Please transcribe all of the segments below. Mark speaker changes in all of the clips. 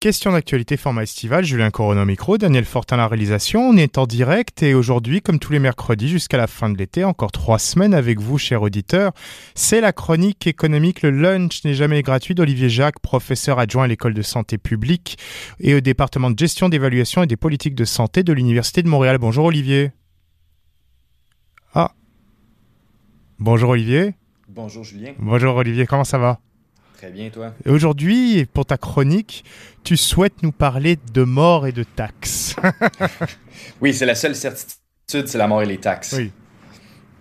Speaker 1: Question d'actualité format estival, Julien Corona micro, Daniel Fortin la réalisation. On est en direct et aujourd'hui, comme tous les mercredis jusqu'à la fin de l'été, encore trois semaines avec vous, chers auditeurs, c'est la chronique économique Le Lunch n'est jamais gratuit d'Olivier Jacques, professeur adjoint à l'école de santé publique et au département de gestion d'évaluation et des politiques de santé de l'Université de Montréal. Bonjour Olivier. Ah. Bonjour Olivier.
Speaker 2: Bonjour Julien.
Speaker 1: Bonjour Olivier, comment ça va?
Speaker 2: Très bien, toi.
Speaker 1: Aujourd'hui, pour ta chronique, tu souhaites nous parler de mort et de taxes.
Speaker 2: oui, c'est la seule certitude, c'est la mort et les taxes.
Speaker 1: Oui,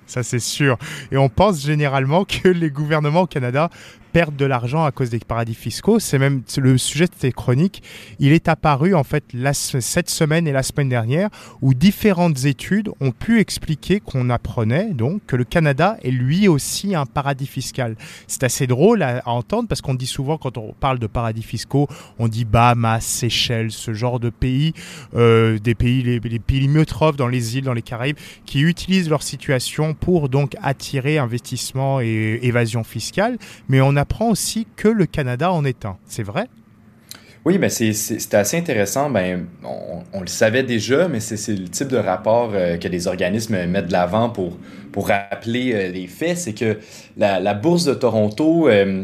Speaker 1: ça c'est sûr. Et on pense généralement que les gouvernements au Canada perdre de l'argent à cause des paradis fiscaux. C'est même le sujet de ces chroniques. Il est apparu en fait cette semaine et la semaine dernière où différentes études ont pu expliquer qu'on apprenait donc que le Canada est lui aussi un paradis fiscal. C'est assez drôle à, entendre parce qu'on dit souvent quand on parle de paradis fiscaux, on dit Bahamas, Seychelles, ce genre de pays, euh, des pays les, les pays limitrophes dans les îles, dans les Caraïbes, qui utilisent leur situation pour donc attirer investissement et évasion fiscale. Mais on apprend aussi que le Canada en est un. C'est vrai?
Speaker 2: Oui, ben c'est assez intéressant. Ben, on, le savait déjà, mais c'est le type de rapport euh, que les organismes mettent de l'avant pour, pour rappeler euh, les faits. C'est que la, bourse de Toronto euh,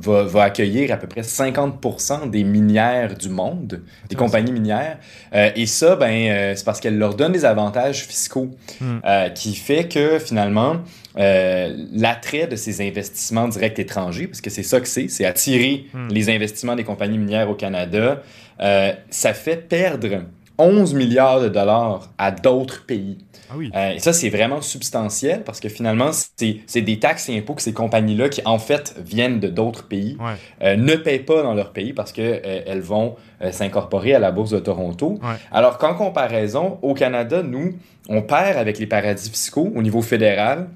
Speaker 2: va, va, accueillir à peu près 50% des minières du monde, des compagnies minières. et ça, ben, c'est parce qu'elle leur donne des avantages fiscaux hmm. qui fait que finalement, euh, l'attrait de ces investissements directs étrangers, parce que c'est ça que c'est, c'est attirer hmm. les investissements des compagnies minières au Canada, euh, ça fait perdre 11 milliards de dollars à d'autres pays.
Speaker 1: Ah oui.
Speaker 2: Euh, et ça, c'est vraiment substantiel parce que finalement, c'est des taxes et impôts que ces compagnies-là, qui en fait viennent de d'autres pays, ne payent pas dans leur pays parce qu'elles vont s'incorporer à la bourse de Toronto. Alors qu'en comparaison, au Canada, nous, on perd avec les paradis fiscaux au niveau fédéral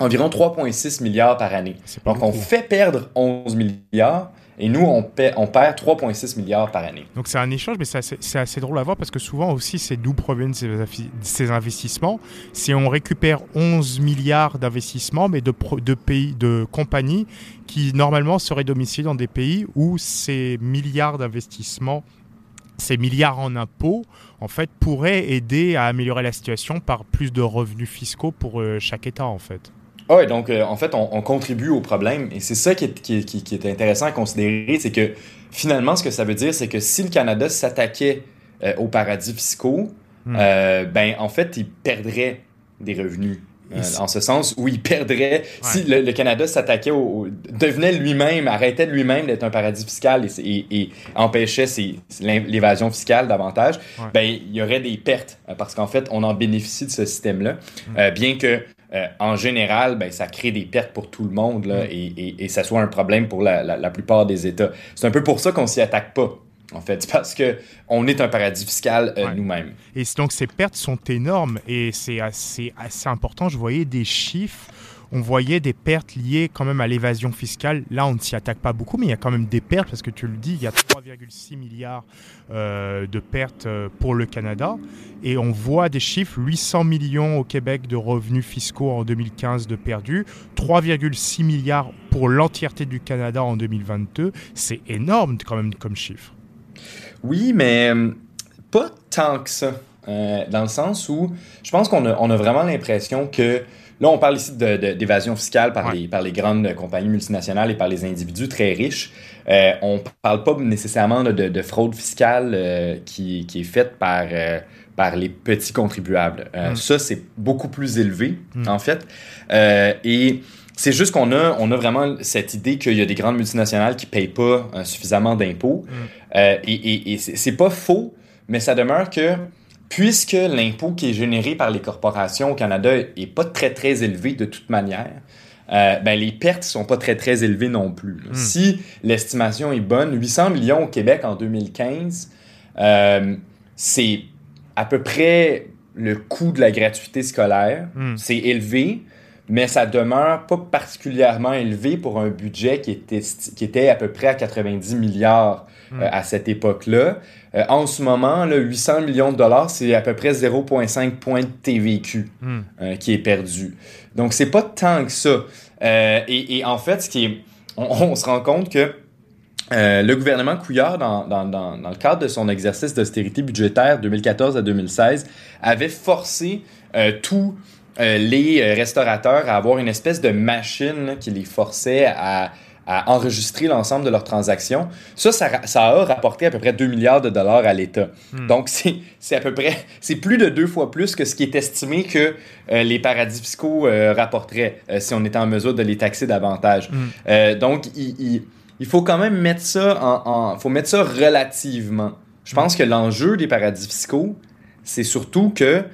Speaker 2: environ 3,6 milliards par année. Donc, on fait perdre 11 milliards et nous, on, perd 3,6 milliards par année.
Speaker 1: Donc, c'est un échange, mais c'est assez, drôle à voir parce que souvent aussi, c'est d'où proviennent ces, investissements. Si on récupère 11 milliards d'investissements, mais de, de, pays, de compagnies qui normalement seraient domiciliées dans des pays où ces milliards d'investissements ces milliards en impôts, en fait, pourraient aider à améliorer la situation par plus de revenus fiscaux pour euh, chaque État, en fait.
Speaker 2: Ah donc euh, en fait, on, contribue au problème. Et c'est ça qui est, qui, est, intéressant à considérer, c'est que finalement, ce que ça veut dire, c'est que si le Canada s'attaquait euh, aux paradis fiscaux, hmm. euh, ben en fait, il perdrait des revenus. en ce sens où il perdrait si le, Canada s'attaquait au, devenait lui-même arrêtait lui-même d'être un paradis fiscal et, empêchait l'évasion fiscale davantage ben il y aurait des pertes parce qu'en fait on en bénéficie de ce système là hmm. bien que euh, en général, ben, ça crée des pertes pour tout le monde là, mm. et, et, ça soit un problème pour la, la, plupart des États. C'est un peu pour ça qu'on s'y attaque pas. En fait, parce que on est un paradis fiscal euh, nous-mêmes.
Speaker 1: Et donc ces pertes sont énormes et c'est assez, assez important. Je voyais des chiffres on voyait des pertes liées quand même à l'évasion fiscale. Là, on ne s'y attaque pas beaucoup, mais il y a quand même des pertes parce que tu le dis, il y a 3,6 milliards euh, de pertes euh, pour le Canada. Et on voit des chiffres, 800 millions au Québec de revenus fiscaux en 2015 de perdus, 3,6 milliards pour l'entièreté du Canada en 2022. C'est énorme quand même comme chiffre.
Speaker 2: Oui, mais euh, pas tant que ça. dans le sens où je pense qu'on a, vraiment l'impression que Là, on parle ici d'évasion fiscale par, les, par les grandes compagnies multinationales et par les individus très riches. Euh, on ne parle pas nécessairement de, fraude fiscale euh, qui, est faite par, euh, par les petits contribuables. Mm. Ça, c'est beaucoup plus élevé, mm. en fait. et c'est juste qu'on a, on a vraiment cette idée qu'il y a des grandes multinationales qui ne payent pas suffisamment d'impôts. Mm. et, et, et c'est pas faux, mais ça demeure que puisque l'impôt qui est généré par les corporations au Canada est pas très très élevé de toute manière, euh, ben les pertes sont pas très très élevées non plus. Hmm. Si l'estimation est bonne, 800 millions au Québec en 2015, euh, c'est à peu près le coût de la gratuité scolaire. Hmm. C'est élevé, mais ça demeure pas particulièrement élevé pour un budget qui était, qui était à peu près à 90 milliards hmm. euh, à cette époque-là. Euh, en ce moment, là, 800 millions de dollars, c'est à peu près 0,5 points de TVQ hmm. euh, qui est perdu. Donc, c'est pas tant que ça. et, en fait, ce qui est, on, se rend compte que le gouvernement Couillard, dans, dans, dans, le cadre de son exercice d'austérité budgétaire 2014 à 2016, avait forcé tous les restaurateurs à avoir une espèce de machine qui les forçait à à enregistrer l'ensemble de leurs transactions. Ça, ça, a rapporté à peu près 2 milliards de dollars à l'État. Hmm. Donc, c'est à peu près, c'est plus de deux fois plus que ce qui est estimé que euh, les paradis fiscaux euh, rapporteraient euh, si on était en mesure de les taxer davantage. Hmm. donc, il, il, faut quand même mettre ça en, faut mettre ça relativement. Je pense que l'enjeu des paradis fiscaux, c'est surtout que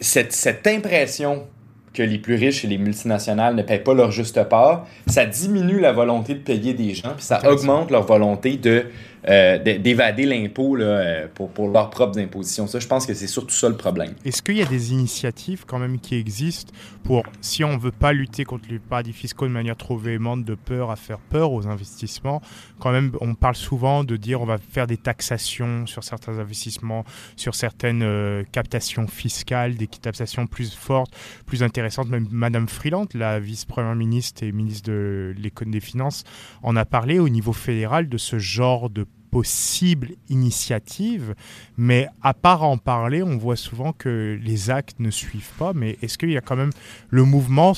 Speaker 2: cette, cette impression que les plus riches et les multinationales ne payent pas leur juste part, ça diminue la volonté de payer des gens, puis ça augmente leur volonté de euh, d'évader l'impôt euh, pour, pour leurs propres impositions. Ça, je pense que c'est surtout ça le problème.
Speaker 1: Est-ce qu'il y a des initiatives quand même qui existent pour, si on ne veut pas lutter contre les paradis fiscaux de manière trop véhémente, de peur à faire peur aux investissements, quand même, on parle souvent de dire on va faire des taxations sur certains investissements, sur certaines euh, captations fiscales, des taxations plus fortes, plus intéressantes. Même Madame Freeland, la vice-première ministre et ministre de l'économie des Finances, en a parlé au niveau fédéral de ce genre de possible initiative, mais à part en parler, on voit souvent que les actes ne suivent pas. Mais est-ce qu'il y a quand même le mouvement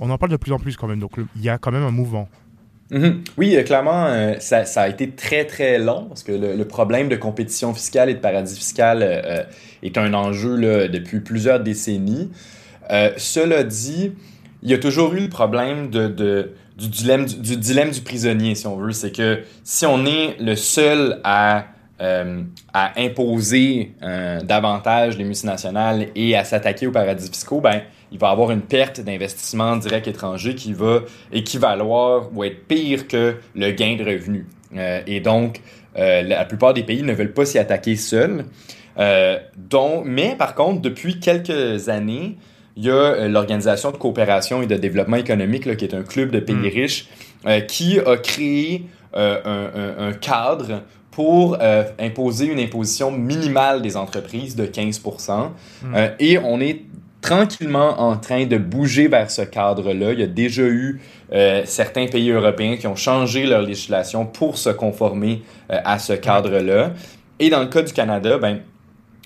Speaker 1: on en parle de plus en plus quand même, donc il y a quand même un mouvement.
Speaker 2: Mhm. Oui, euh, clairement, euh, ça, a été très très long parce que le, problème de compétition fiscale et de paradis fiscal euh, est un enjeu là, depuis plusieurs décennies. cela dit, il y a toujours eu le problème de du dilemme du, dilemme du prisonnier, si on veut. C'est que si on est le seul à, euh, à imposer euh, davantage les multinationales et à s'attaquer aux paradis fiscaux, ben, il va avoir une perte d'investissement direct étranger qui va équivaloir ou être pire que le gain de revenus. Euh, et donc, la plupart des pays ne veulent pas s'y attaquer seuls. mais par contre, depuis quelques années, il y a euh, l'Organisation de coopération et de développement économique, qui est un club de pays mm. riches, euh, qui a créé euh, un, cadre pour imposer une imposition minimale des entreprises de 15 mm. Et on est tranquillement en train de bouger vers ce cadre-là. Il y a déjà eu certains pays européens qui ont changé leur législation pour se conformer à ce cadre-là. Et dans le cas du Canada, ben,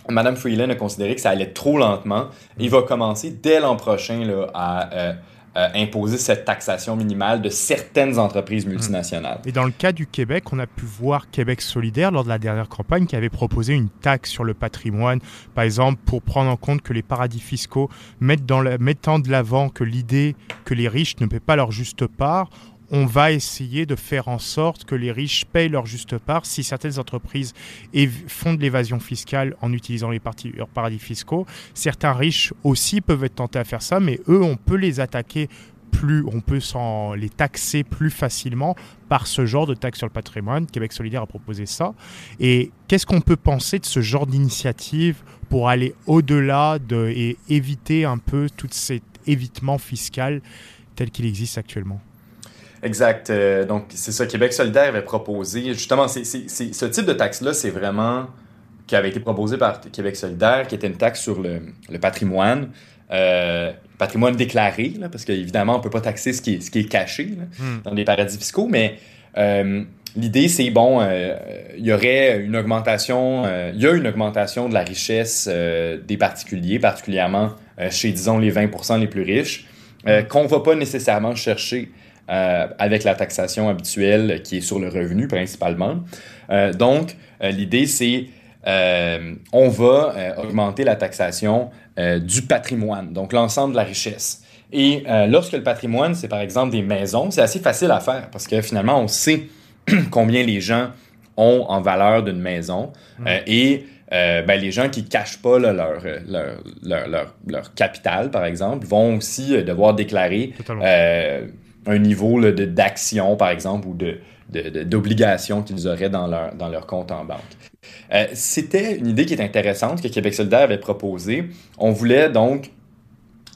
Speaker 2: Madame Freeland a considéré que ça allait trop lentement. Il va commencer dès l'an prochain là, à euh, euh, imposer cette taxation minimale de certaines entreprises hmm. multinationales.
Speaker 1: Et dans le cas du Québec, on a pu voir Québec solidaire lors de la dernière campagne qui avait proposé une taxe sur le patrimoine, par exemple pour prendre en compte que les paradis fiscaux mettent dans mettant de l'avant que l'idée que les riches ne paient pas leur juste part, on va essayer de faire en sorte que les riches payent leur juste part. Si certaines entreprises font de l'évasion fiscale en utilisant les paradis fiscaux, certains riches aussi peuvent être tentés à faire ça, mais eux, on peut les attaquer plus, on peut les taxer plus facilement par ce genre de taxe sur le patrimoine. Québec solidaire a proposé ça. Et qu'est-ce qu'on peut penser de ce genre d'initiative pour aller au-delà de, et éviter un peu tout cet évitement fiscal tel qu'il existe actuellement?
Speaker 2: Exact. Euh, donc, c'est ça, Québec solidaire avait proposé. Justement, c'est, ce type de taxe-là, c'est vraiment qui avait été proposé par Québec solidaire, qui était une taxe sur le, patrimoine. Euh, patrimoine déclaré, parce qu'évidemment, on ne peut pas taxer ce qui est, ce qui est caché hmm. dans les paradis fiscaux, mais euh, l'idée, c'est, bon, il y aurait une augmentation, il y a une augmentation de la richesse des particuliers, particulièrement chez, disons, les 20% les plus riches, hmm. qu'on ne va pas nécessairement chercher euh, avec la taxation habituelle qui est sur le revenu principalement. Euh, donc, euh, l'idée, c'est on va augmenter la taxation du patrimoine, donc l'ensemble de la richesse. Et lorsque le patrimoine, c'est par exemple des maisons, c'est assez facile à faire parce que finalement, on sait combien les gens ont en valeur d'une maison. Mmh. et ben, les gens qui ne cachent pas leur, leur, leur, leur, capital, par exemple, vont aussi devoir déclarer un niveau d'action, par exemple, ou de, d'obligations qu'ils auraient dans leur, dans leur compte en banque. Euh, c'était une idée qui est intéressante que Québec solidaire avait proposée. On voulait donc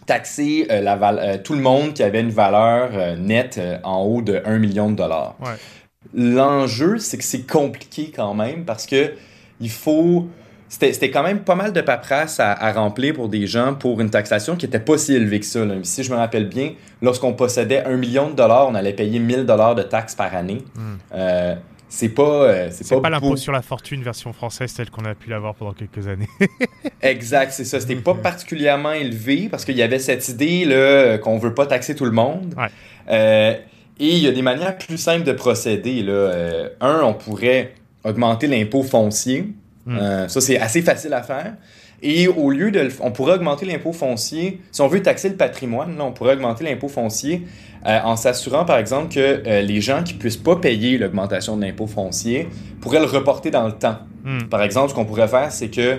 Speaker 2: taxer euh, la euh, tout le monde qui avait une valeur nette en haut de 1 million de dollars. L'enjeu, c'est que c'est compliqué quand même parce que il faut c'était quand même pas mal de paperasse à, remplir pour des gens pour une taxation qui n'était pas si élevée que ça. Si je me rappelle bien, lorsqu'on possédait un million de dollars, on allait payer 1000 dollars de taxes par année. Hmm. Euh, c'est pas euh,
Speaker 1: c'est pas, l'impôt sur la fortune version française telle qu'on a pu l'avoir pendant quelques années.
Speaker 2: exact, c'est ça. C'était pas particulièrement élevé parce qu'il y avait cette idée là qu'on veut pas taxer tout le monde. Euh, et il y a des manières plus simples de procéder là. un, on pourrait augmenter l'impôt foncier. Hmm. Euh, ça, c'est assez facile à faire. Et au lieu de... On pourrait augmenter l'impôt foncier. Si on veut taxer le patrimoine, là, on pourrait augmenter l'impôt foncier euh, en s'assurant, par exemple, que euh, les gens qui ne puissent pas payer l'augmentation de l'impôt foncier pourraient le reporter dans le temps. Hmm. Par exemple, ce qu'on pourrait faire, c'est que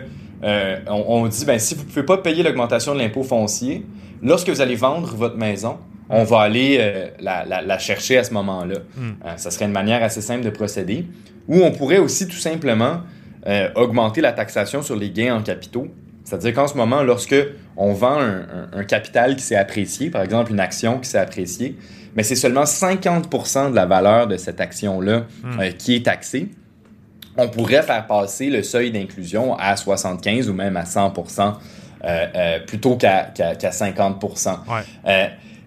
Speaker 2: on, dit, ben, si vous ne pouvez pas payer l'augmentation de l'impôt foncier, lorsque vous allez vendre votre maison, on va aller la, chercher à ce moment-là. Hmm. ça serait une manière assez simple de procéder. Ou on pourrait aussi tout simplement euh, augmenter la taxation sur les gains en capitaux. C'est-à-dire qu'en ce moment, lorsque on vend un, capital qui s'est apprécié, par exemple une action qui s'est appréciée, mais c'est seulement 50% de la valeur de cette action-là hmm. euh, qui est taxée. On pourrait faire passer le seuil d'inclusion à 75 ou même à 100% euh, plutôt qu'à 50%.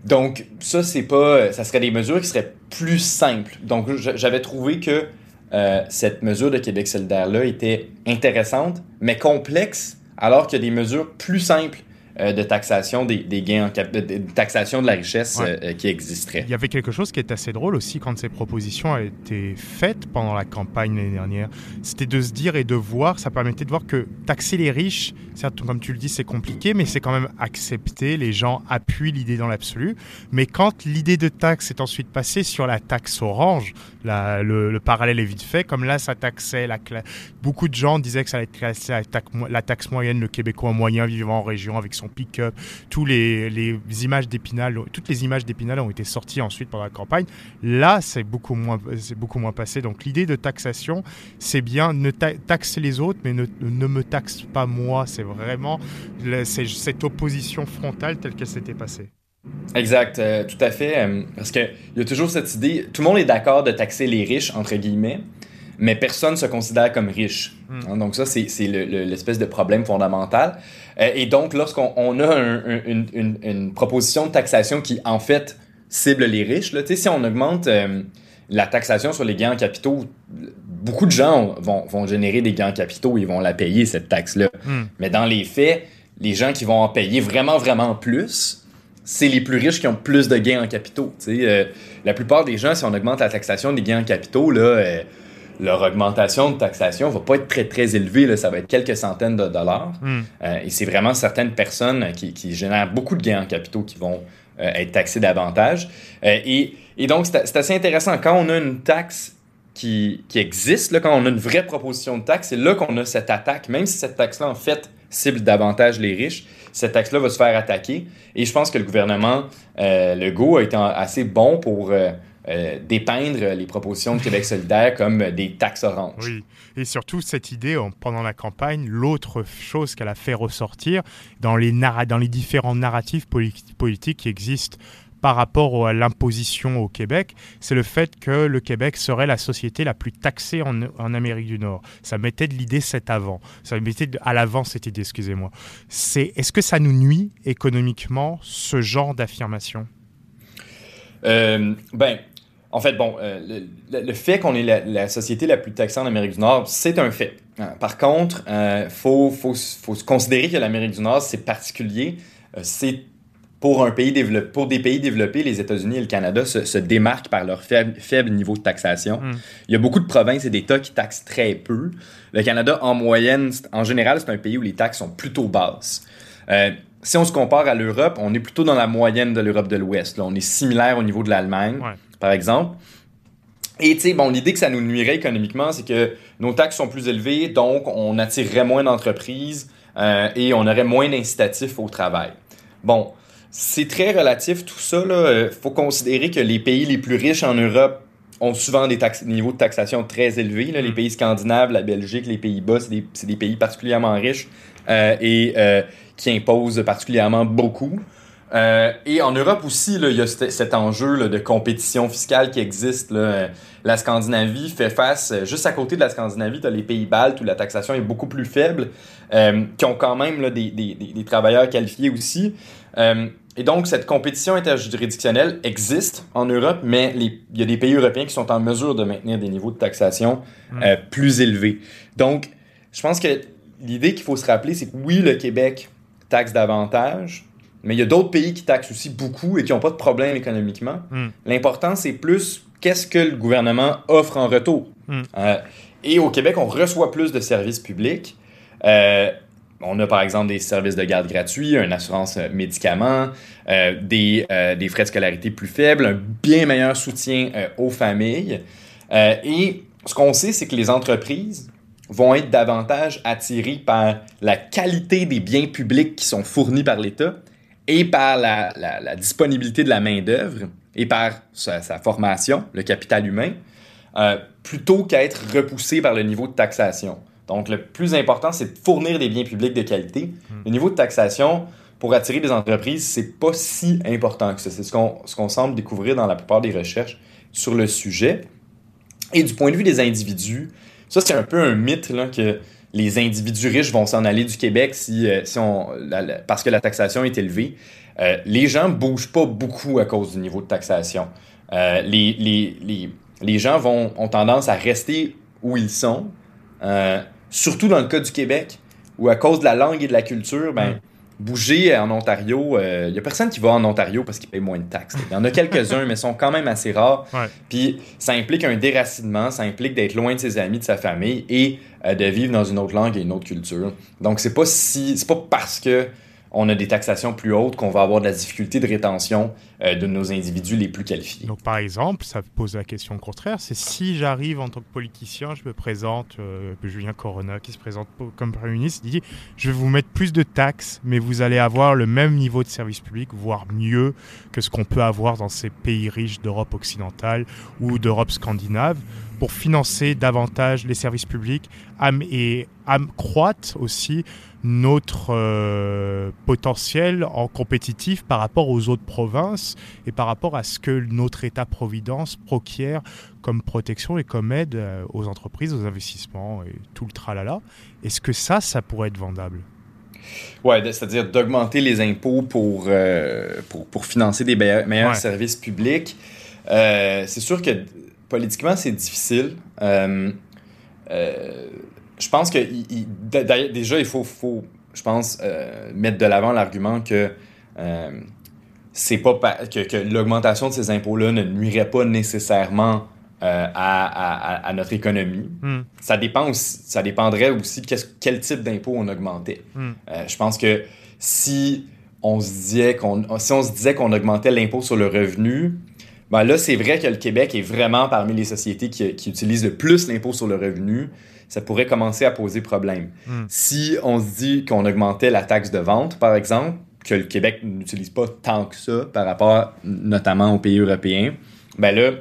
Speaker 2: donc ça c'est pas, ça serait des mesures qui seraient plus simples. Donc j'avais trouvé que euh, cette mesure de Québec solidaire-là était intéressante, mais complexe, alors qu'il y a des mesures plus simples euh, de taxation des, gains, en de, taxation de la richesse euh, qui existerait.
Speaker 1: Il y avait quelque chose qui est assez drôle aussi quand ces propositions ont été faites pendant la campagne l'année dernière. C'était de se dire et de voir, ça permettait de voir que taxer les riches, certes, comme tu le dis, c'est compliqué, mais c'est quand même accepté. Les gens appuient l'idée dans l'absolu. Mais quand l'idée de taxe est ensuite passée sur la taxe orange, le, parallèle est vite fait. Comme là, ça taxait la Beaucoup de gens disaient que ça allait être la taxe moyenne, le Québécois moyen vivant en région avec son pick-up, tous les, images d'Épinal, toutes les images d'Épinal ont été sorties ensuite pendant la campagne. Là, c'est beaucoup moins, c'est beaucoup moins passé. Donc l'idée de taxation, c'est bien ne taxer les autres, mais ne, ne me taxe pas moi. C'est vraiment cette opposition frontale telle qu'elle s'était passée.
Speaker 2: Exact, euh, tout à fait. Euh, parce qu'il y a toujours cette idée, tout le monde est d'accord de taxer les riches, entre guillemets, mais personne ne se considère comme riche. Hmm. Hein, donc ça, c'est l'espèce de problème fondamental. Euh, et donc, lorsqu'on a une, proposition de taxation qui, en fait, cible les riches, là, si on augmente euh, la taxation sur les gains en capitaux, beaucoup de gens vont, générer des gains en capitaux, ils vont la payer, cette taxe-là. Hmm. Mais dans les faits, les gens qui vont en payer vraiment, vraiment plus, c'est les plus riches qui ont plus de gains en capitaux. Euh, la plupart des gens, si on augmente la taxation des gains en capitaux, là, leur augmentation de taxation va pas être très très élevée, là, ça va être quelques centaines de dollars. Hmm. Euh, et c'est vraiment certaines personnes qui, qui, génèrent beaucoup de gains en capitaux qui vont euh, être taxées davantage. Euh, et, et, donc, c'est assez intéressant. Quand on a une taxe qui, qui existe, là, quand on a une vraie proposition de taxe, c'est là qu'on a cette attaque, même si cette taxe-là, en fait, cible davantage les riches, cette taxe-là va se faire attaquer. Et je pense que le gouvernement le Legault a été assez bon pour euh, dépeindre les propositions de Québec solidaire comme des taxes oranges.
Speaker 1: Oui, et surtout cette idée, pendant la campagne, l'autre chose qu'elle a fait ressortir dans les, dans les différents narratifs politiques qui existent par rapport à l'imposition au Québec, c'est le fait que le Québec serait la société la plus taxée en, en Amérique du Nord. Ça mettait de l'idée cet avant. Ça mettait à l'avant cette idée, excusez-moi. C'est, est-ce que ça nous nuit économiquement, ce genre d'affirmation?
Speaker 2: Euh, ben, en fait, bon, euh, le, fait qu'on est la, société la plus taxée en Amérique du Nord, c'est un fait. Hein. Par contre, il euh, faut, faut, faut, considérer que l'Amérique du Nord, c'est particulier. Euh, c'est pour, un pays développé, pour des pays développés, les États-Unis et le Canada se, démarquent par leur faible, faible niveau de taxation. Hmm. Il y a beaucoup de provinces et d'États qui taxent très peu. Le Canada, en moyenne, en général, c'est un pays où les taxes sont plutôt basses. si on se compare à l'Europe, on est plutôt dans la moyenne de l'Europe de l'Ouest. On est similaire au niveau de l'Allemagne par exemple. Et tu sais, bon, l'idée que ça nous nuirait économiquement, c'est que nos taxes sont plus élevées, donc on attirerait moins d'entreprises euh, et on aurait moins d'incitatifs au travail. Bon, c'est très relatif tout ça. Il euh, faut considérer que les pays les plus riches en Europe ont souvent des, niveaux de taxation très élevés. Les mm. pays scandinaves, la Belgique, les Pays-Bas, c'est des, pays particulièrement riches euh, et qui imposent particulièrement beaucoup. Euh, et en Europe aussi, il y a cet enjeu de compétition fiscale qui existe. La Scandinavie fait face, juste à côté de la Scandinavie, tu as les pays baltes où la taxation est beaucoup plus faible, qui ont quand même des, des, des, travailleurs qualifiés aussi. Et donc, cette compétition interjuridictionnelle existe en Europe, mais il y a des pays européens qui sont en mesure de maintenir des niveaux de taxation hmm. euh, plus élevés. Donc, je pense que l'idée qu'il faut se rappeler, c'est que oui, le Québec taxe davantage, mais il y a d'autres pays qui taxent aussi beaucoup et qui n'ont pas de problème économiquement. Hmm. L'important, c'est plus qu'est-ce que le gouvernement offre en retour. Hmm. Euh, et au Québec, on reçoit plus de services publics. Euh, on a par exemple des services de garde gratuits, une assurance euh, médicaments, euh, des, des, frais de scolarité plus faibles, un bien meilleur soutien aux familles. et ce qu'on sait, c'est que les entreprises vont être davantage attirées par la qualité des biens publics qui sont fournis par l'État et par la, la, disponibilité de la main-d'œuvre et par sa, sa, formation, le capital humain, plutôt qu'à être repoussées par le niveau de taxation. Donc, le plus important, c'est de fournir des biens publics de qualité. Hmm. Le niveau de taxation, pour attirer des entreprises, c'est pas si important que ça. C'est ce qu'on ce semble découvrir dans la plupart des recherches sur le sujet. Et du point de vue des individus, ça, c'est un peu un mythe là, que les individus riches vont s'en aller du Québec si, euh, si on, parce que la taxation est élevée. Euh, les gens bougent pas beaucoup à cause du niveau de taxation. Euh, les, gens vont, ont tendance à rester où ils sont. Surtout dans le cas du Québec, où à cause de la langue et de la culture, ben. Bouger en Ontario, il euh, n'y a personne qui va en Ontario parce qu'il paye moins de taxes. Il y en a quelques-uns, mais sont quand même assez rares. Puis ça implique un déracinement, ça implique d'être loin de ses amis, de sa famille et euh, de vivre dans une autre langue et une autre culture. Donc c'est pas si, c'est pas parce que on a des taxations plus hautes, qu'on va avoir de la difficulté de rétention euh, de nos individus les plus qualifiés.
Speaker 1: Donc, par exemple, ça pose la question contraire, c'est si j'arrive en tant que politicien, je me présente, euh, Julien Corona qui se présente comme Premier ministre, dit je vais vous mettre plus de taxes, mais vous allez avoir le même niveau de service public, voire mieux que ce qu'on peut avoir dans ces pays riches d'Europe occidentale ou d'Europe scandinave pour financer davantage les services publics et accroître aussi notre euh, potentiel en compétitif par rapport aux autres provinces et par rapport à ce que notre État-providence procure comme protection et comme aide euh, aux entreprises, aux investissements et tout le tralala. Est-ce que ça, ça pourrait être vendable?
Speaker 2: Ouais, c'est-à-dire d'augmenter les impôts pour, euh, pour, pour, financer des meilleurs services publics. c'est sûr que politiquement, c'est difficile. Euh, je pense que déjà, il faut, faut je pense, euh, mettre de l'avant l'argument que euh, c'est pas que, que l'augmentation de ces impôts-là ne nuirait pas nécessairement euh, à, à, à, notre économie. Hmm. Ça dépend aussi, ça dépendrait aussi de quel type d'impôt on augmentait. Hmm. je pense que si on se disait qu'on si on se disait qu'on augmentait l'impôt sur le revenu, ben là c'est vrai que le Québec est vraiment parmi les sociétés qui, qui utilisent le plus l'impôt sur le revenu ça pourrait commencer à poser problème. Hmm. Si on se dit qu'on augmentait la taxe de vente, par exemple, que le Québec n'utilise pas tant que ça par rapport notamment aux pays européens, ben là,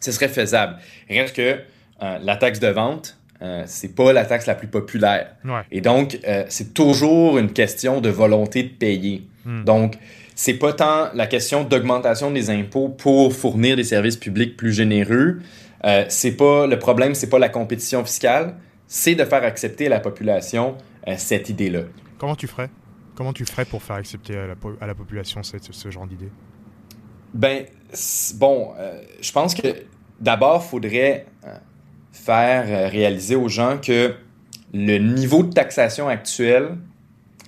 Speaker 2: ce serait faisable. Reste que euh, la taxe de vente, euh, c'est pas la taxe la plus populaire. Et donc, euh, c'est toujours une question de volonté de payer. Hmm. Donc, c'est pas tant la question d'augmentation des impôts pour fournir des services publics plus généreux, euh, c'est pas le problème, c'est pas la compétition fiscale, c'est de faire accepter à la population euh, cette idée-là.
Speaker 1: Comment tu ferais? Comment tu ferais pour faire accepter à la, population cette, ce genre d'idée?
Speaker 2: Ben bon, euh, je pense que d'abord faudrait faire réaliser aux gens que le niveau de taxation actuel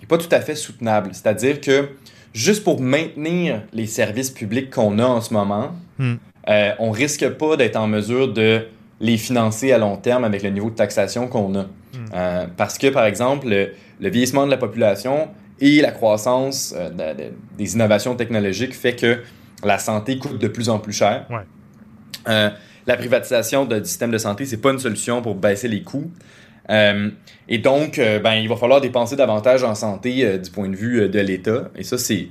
Speaker 2: n'est pas tout à fait soutenable. C'est-à-dire que juste pour maintenir les services publics qu'on a en ce moment, hmm. Euh, on risque pas d'être en mesure de les financer à long terme avec le niveau de taxation qu'on a. Hmm. Euh, parce que, par exemple, le, vieillissement de la population et la croissance euh, des innovations technologiques fait que la santé coûte de plus en plus cher. la privatisation du système de santé, c'est pas une solution pour baisser les coûts. et donc, ben, il va falloir dépenser davantage en santé du point de vue de l'État. Et ça, c'est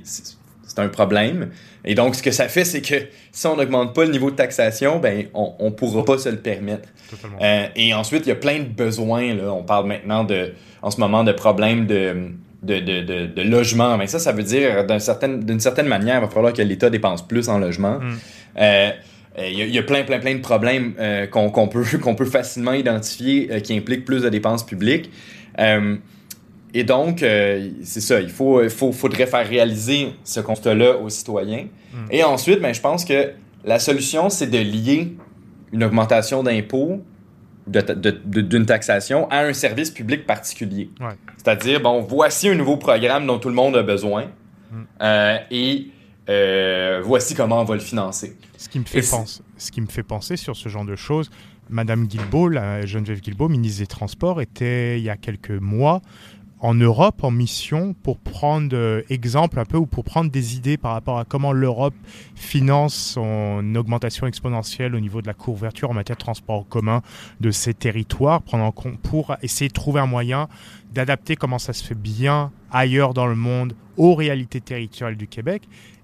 Speaker 2: un problème. Et donc, ce que ça fait, c'est que si on n'augmente pas le niveau de taxation, ben, on ne pourra pas se le permettre. Euh, et ensuite, il y a plein de besoins. Là. On parle maintenant, de, en ce moment, de problèmes de, de, de, de, logement. Mais ça, ça veut dire, d'une certaine, certaine manière, il va falloir que l'État dépense plus en logement. Mm. Euh, il y, a plein, plein, plein de problèmes euh, qu'on peut, qu'on peut facilement identifier euh, qui impliquent plus de dépenses publiques. Et donc, c'est ça, il faut, faut, faudrait faire réaliser ce constat-là aux citoyens. Mm. Et ensuite, ben, je pense que la solution, c'est de lier une augmentation d'impôts d'une taxation à un service public particulier. C'est-à-dire, bon, voici un nouveau programme dont tout le monde a besoin mm. euh, et euh, voici comment on va le financer.
Speaker 1: Ce qui, me fait penser, ce qui me fait penser sur ce genre de choses, Madame Guilbeault, la Geneviève Guilbeault, ministre des Transports, était il y a quelques mois en Europe en mission pour prendre euh, exemple un peu ou pour prendre des idées par rapport à comment l'Europe finance son augmentation exponentielle au niveau de la couverture en matière de transport en commun de ces territoires, pour essayer de trouver un moyen d'adapter comment ça se fait bien ailleurs dans le monde aux réalités territoriales du Québec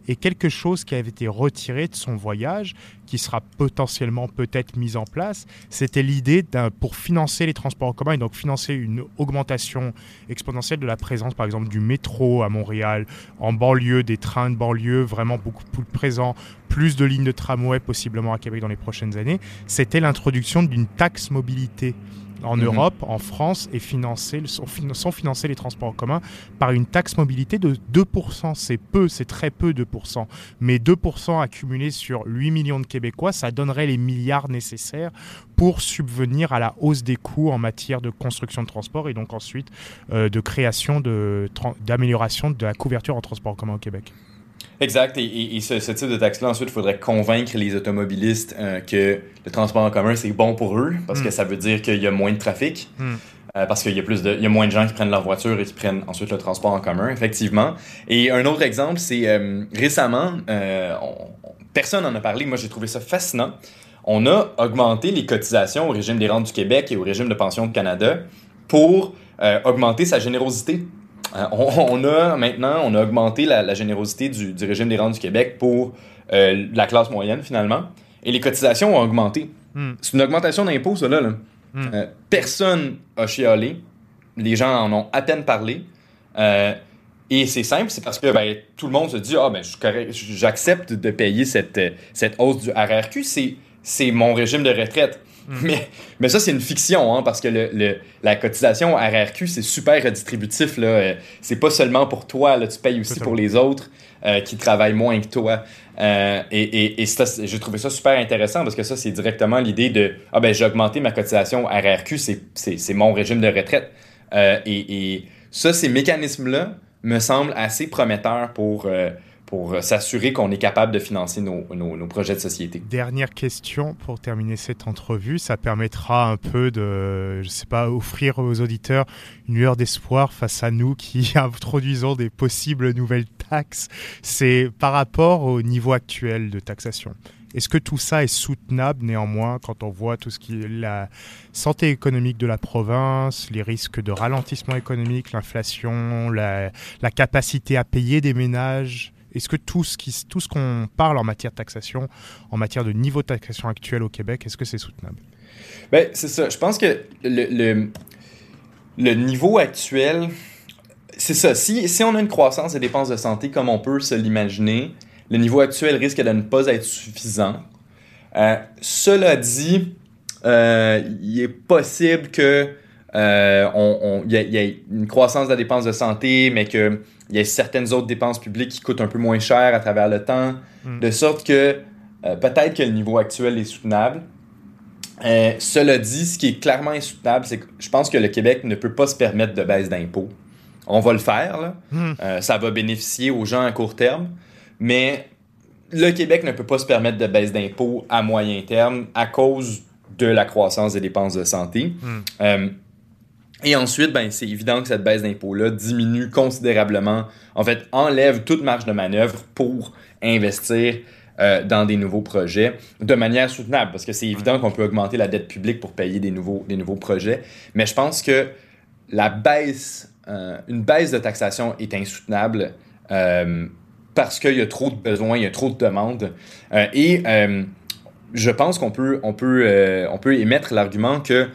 Speaker 1: et quelque chose qui avait été retiré de son voyage, qui sera potentiellement peut-être mis en place, c'était l'idée pour financer les transports en commun et donc financer une augmentation exponentielle de la présence par exemple du métro à Montréal, en banlieue, des trains de banlieue vraiment beaucoup plus présents, plus de lignes de tramway possiblement à Québec dans les prochaines années, c'était l'introduction d'une taxe mobilité en mhm. Europe, en France, et financer, sont, financés les transports en commun par une taxe mobilité de 2%. C'est peu, c'est très peu 2%. Mais 2% accumulés sur 8 millions de Québécois, ça donnerait les milliards nécessaires pour subvenir à la hausse des coûts en matière de construction de transport et donc ensuite euh, de création, d'amélioration de, de la couverture en transport en commun au Québec.
Speaker 2: Exact. Et, ce, type de taxe-là, ensuite, il faudrait convaincre les automobilistes euh, que le transport en commun, c'est bon pour eux, parce que hmm. ça veut dire qu'il y a moins de trafic. Hmm. Euh, parce qu'il y a plus de, il y a moins de gens qui prennent leur voiture et qui prennent ensuite le transport en commun, effectivement. Et un autre exemple, c'est euh, récemment, personne n'en a parlé, moi j'ai trouvé ça fascinant. On a augmenté les cotisations au régime des rentes du Québec et au régime de pension du Canada pour augmenter sa générosité euh, on, a maintenant, on a augmenté la, générosité du, régime des rentes du Québec pour euh, la classe moyenne finalement, et les cotisations ont augmenté. Hmm. C'est une augmentation d'impôts, ça là. Hmm. Euh, personne a chialé, les gens en ont à peine parlé. et c'est simple, c'est parce que ben, tout le monde se dit Ah, ben, j'accepte de payer cette, cette hausse du RRQ, c'est mon régime de retraite. Mais, mais ça, c'est une fiction, hein, parce que le, la cotisation RRQ, c'est super redistributif. Là. Euh, c'est pas seulement pour toi, là, tu payes aussi pour les autres euh, qui travaillent moins que toi. Euh, et et, et j'ai trouvé ça super intéressant parce que ça, c'est directement l'idée de Ah ben, j'ai augmenté ma cotisation RRQ, c'est mon régime de retraite. et, et ça, ces mécanismes-là me semblent assez prometteurs pour pour s'assurer qu'on est capable de financer nos, nos, projets de société.
Speaker 1: Dernière question pour terminer cette entrevue. Ça permettra un peu de, je sais pas, offrir aux auditeurs une lueur d'espoir face à nous qui introduisons des possibles nouvelles taxes. C'est par rapport au niveau actuel de taxation. Est-ce que tout ça est soutenable néanmoins quand on voit tout ce qui est la santé économique de la province, les risques de ralentissement économique, l'inflation, la, la capacité à payer des ménages? Est-ce que tout ce, qu'on parle en matière de taxation, en matière de niveau de taxation actuel au Québec, est-ce que c'est soutenable?
Speaker 2: Ben, c'est ça. Je pense que le, niveau actuel, c'est ça. Si, si on a une croissance des dépenses de santé comme on peut se l'imaginer, le niveau actuel risque de ne pas être suffisant. Euh, cela dit, euh, il est possible que euh, on, y, y, ait une croissance de la dépense de santé, mais que il y a certaines autres dépenses publiques qui coûtent un peu moins cher à travers le temps, hmm. de sorte que euh, peut-être que le niveau actuel est soutenable. Euh, cela dit, ce qui est clairement insoutenable, c'est que je pense que le Québec ne peut pas se permettre de baisse d'impôts. On va le faire, là. Hmm. Euh, ça va bénéficier aux gens à court terme, mais le Québec ne peut pas se permettre de baisse d'impôts à moyen terme à cause de la croissance des dépenses de santé. Hmm. Et ensuite, ben, c'est évident que cette baisse d'impôts-là diminue considérablement, en fait, enlève toute marge de manœuvre pour investir euh, dans des nouveaux projets de manière soutenable, parce que c'est évident qu'on peut augmenter la dette publique pour payer des nouveaux, des nouveaux projets, mais je pense que la baisse, euh, une baisse de taxation est insoutenable euh, parce qu'il y a trop de besoins, il y a trop de demandes, et je pense qu'on peut, on peut, on peut émettre l'argument que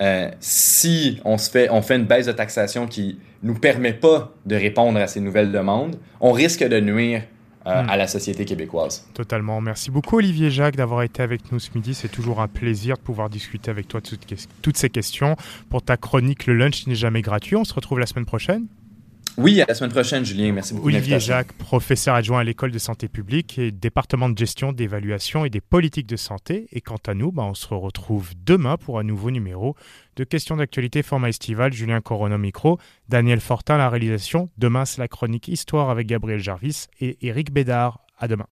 Speaker 2: euh, si on, se fait, on fait une baisse de taxation qui nous permet pas de répondre à ces nouvelles demandes, on risque de nuire euh, hmm. à la société québécoise.
Speaker 1: Totalement. Merci beaucoup Olivier Jacques d'avoir été avec nous ce midi. C'est toujours un plaisir de pouvoir discuter avec toi de toutes ces questions. Pour ta chronique, le lunch n'est jamais gratuit. On se retrouve la semaine prochaine.
Speaker 2: Oui, à la semaine prochaine, Julien. Merci beaucoup.
Speaker 1: Olivier Jacques, professeur adjoint à l'école de santé publique et département de gestion, d'évaluation et des politiques de santé. Et quant à nous, bah, on se retrouve demain pour un nouveau numéro de questions d'actualité format estival. Julien Corono micro, Daniel Fortin la réalisation. Demain, c'est la chronique Histoire avec Gabriel Jarvis et Éric Bédard. À demain.